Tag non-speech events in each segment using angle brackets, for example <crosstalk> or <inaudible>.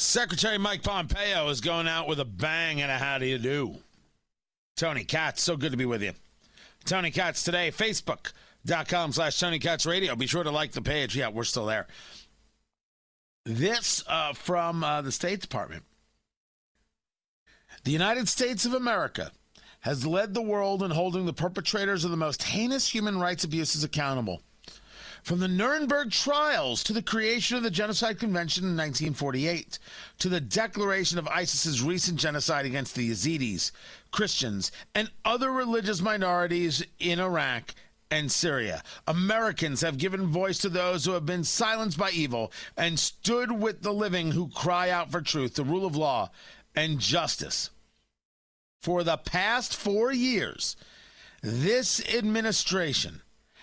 Secretary Mike Pompeo is going out with a bang and a how do you do. Tony Katz, so good to be with you. Tony Katz today, Facebook.com slash Tony Katz Radio. Be sure to like the page. Yeah, we're still there. This uh, from uh, the State Department. The United States of America has led the world in holding the perpetrators of the most heinous human rights abuses accountable. From the Nuremberg trials to the creation of the Genocide Convention in 1948 to the declaration of ISIS's recent genocide against the Yazidis, Christians, and other religious minorities in Iraq and Syria. Americans have given voice to those who have been silenced by evil and stood with the living who cry out for truth, the rule of law, and justice. For the past four years, this administration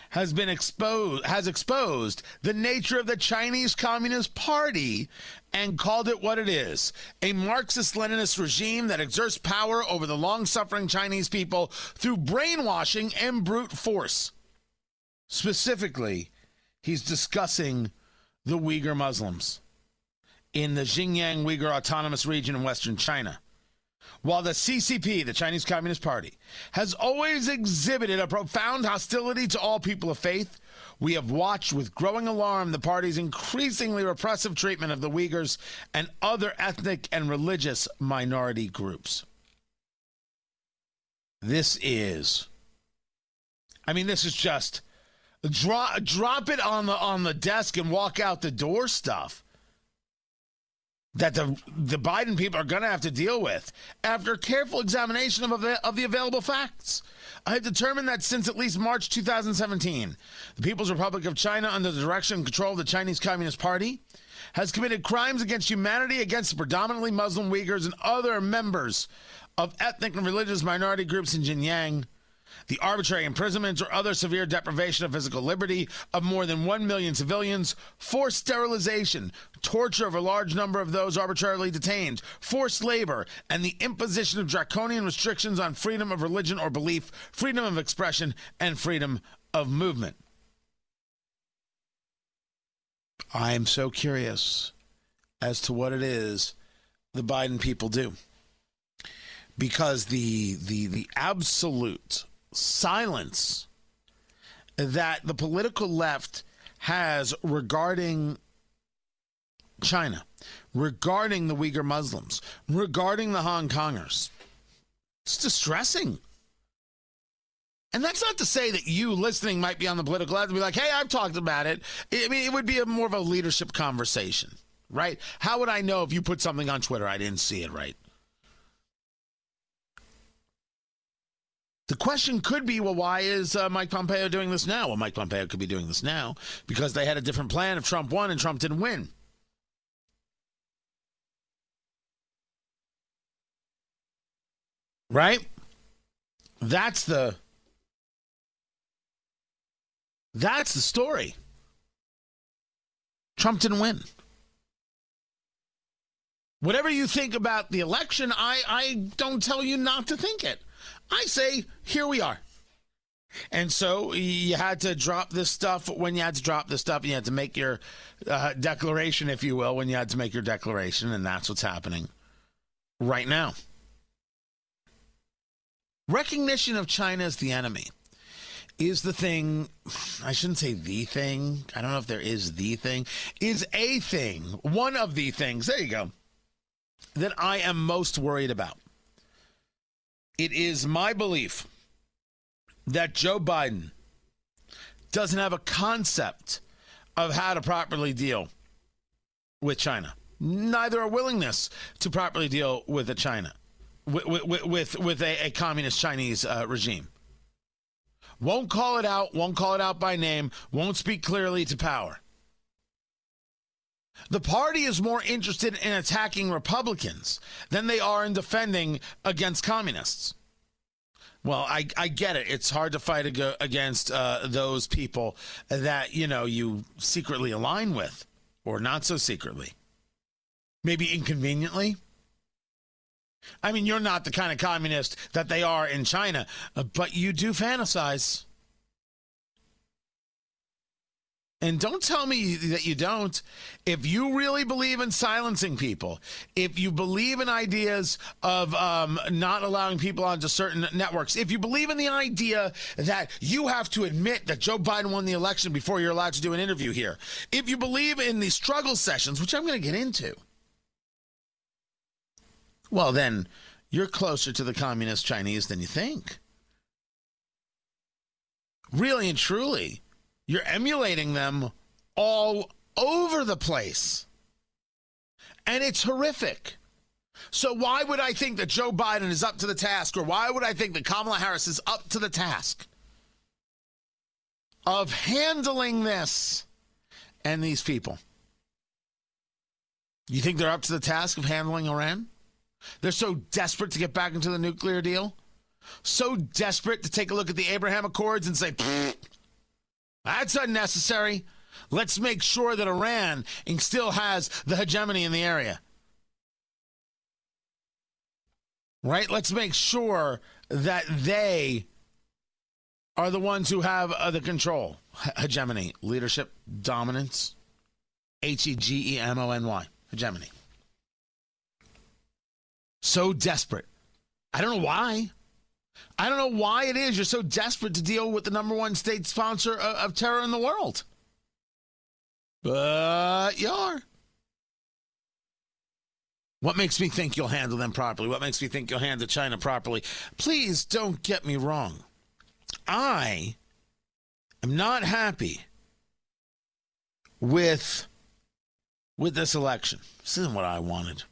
has been exposed has exposed the nature of the Chinese Communist Party and called it what it is a Marxist Leninist regime that exerts power over the long suffering Chinese people through brainwashing and brute force. Specifically, he's discussing the Uyghur Muslims in the Xinjiang Uyghur Autonomous Region in Western China. While the CCP, the Chinese Communist Party, has always exhibited a profound hostility to all people of faith, we have watched with growing alarm the party's increasingly repressive treatment of the Uyghurs and other ethnic and religious minority groups. This is, I mean, this is just drop drop it on the on the desk and walk out the door stuff that the the Biden people are going to have to deal with after careful examination of of the available facts. I have determined that since at least March 2017, the People's Republic of China, under the direction and control of the Chinese Communist Party, has committed crimes against humanity against the predominantly Muslim Uyghurs and other members of ethnic and religious minority groups in Xinjiang the arbitrary imprisonment or other severe deprivation of physical liberty of more than 1 million civilians, forced sterilization, torture of a large number of those arbitrarily detained, forced labor, and the imposition of draconian restrictions on freedom of religion or belief, freedom of expression, and freedom of movement. I am so curious as to what it is the Biden people do. Because the the the absolute silence that the political left has regarding China, regarding the Uyghur Muslims, regarding the Hong Kongers. It's distressing. And that's not to say that you listening might be on the political left and be like, hey, I've talked about it. I mean, it would be a more of a leadership conversation, right? How would I know if you put something on Twitter I didn't see it right? The question could be, well, why is uh, Mike Pompeo doing this now? Well, Mike Pompeo could be doing this now because they had a different plan if Trump won and Trump didn't win. Right? That's the That's the story. Trump didn't win. Whatever you think about the election, I, I don't tell you not to think it. I say, here we are. And so you had to drop this stuff when you had to drop this stuff. You had to make your uh, declaration, if you will, when you had to make your declaration. And that's what's happening right now. Recognition of China as the enemy is the thing. I shouldn't say the thing. I don't know if there is the thing. Is a thing, one of the things, there you go, that I am most worried about. It is my belief that Joe Biden doesn't have a concept of how to properly deal with China. Neither a willingness to properly deal with the China, with with with, with a, a, communist Chinese uh, regime. Won't call it out. Won't call it out by name. Won't speak clearly to power. The party is more interested in attacking Republicans than they are in defending against communists. Well, I, I get it. It's hard to fight against uh, those people that, you know, you secretly align with or not so secretly. Maybe inconveniently. I mean, you're not the kind of communist that they are in China, uh, but you do fantasize. And don't tell me that you don't. If you really believe in silencing people, if you believe in ideas of um, not allowing people onto certain networks, if you believe in the idea that you have to admit that Joe Biden won the election before you're allowed to do an interview here, if you believe in the struggle sessions, which I'm going to get into, well, then you're closer to the communist Chinese than you think. Really and truly. You're emulating them all over the place. And it's horrific. So, why would I think that Joe Biden is up to the task, or why would I think that Kamala Harris is up to the task of handling this and these people? You think they're up to the task of handling Iran? They're so desperate to get back into the nuclear deal, so desperate to take a look at the Abraham Accords and say, that's unnecessary. Let's make sure that Iran still has the hegemony in the area. Right? Let's make sure that they are the ones who have uh, the control. hegemony, leadership, dominance. H E G E M O N Y. Hegemony. So desperate. I don't know why. I don't know why it is you're so desperate to deal with the number one state sponsor of, of terror in the world. But you are. What makes me think you'll handle them properly? What makes me think you'll handle China properly? Please don't get me wrong. I am not happy with with this election. This isn't what I wanted.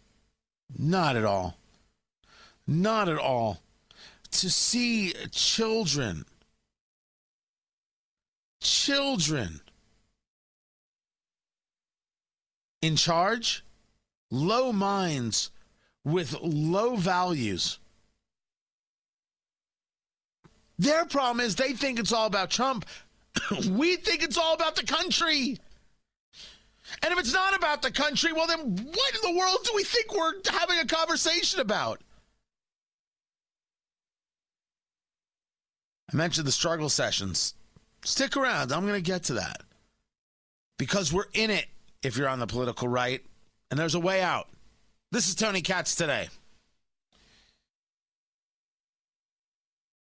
Not at all. Not at all to see children, children in charge, low minds with low values. Their problem is they think it's all about Trump. <coughs> we think it's all about the country. And if it's not about the country, well, then what in the world do we think we're having a conversation about? I mentioned the struggle sessions. Stick around. I'm going to get to that. Because we're in it if you're on the political right, and there's a way out. This is Tony Katz today.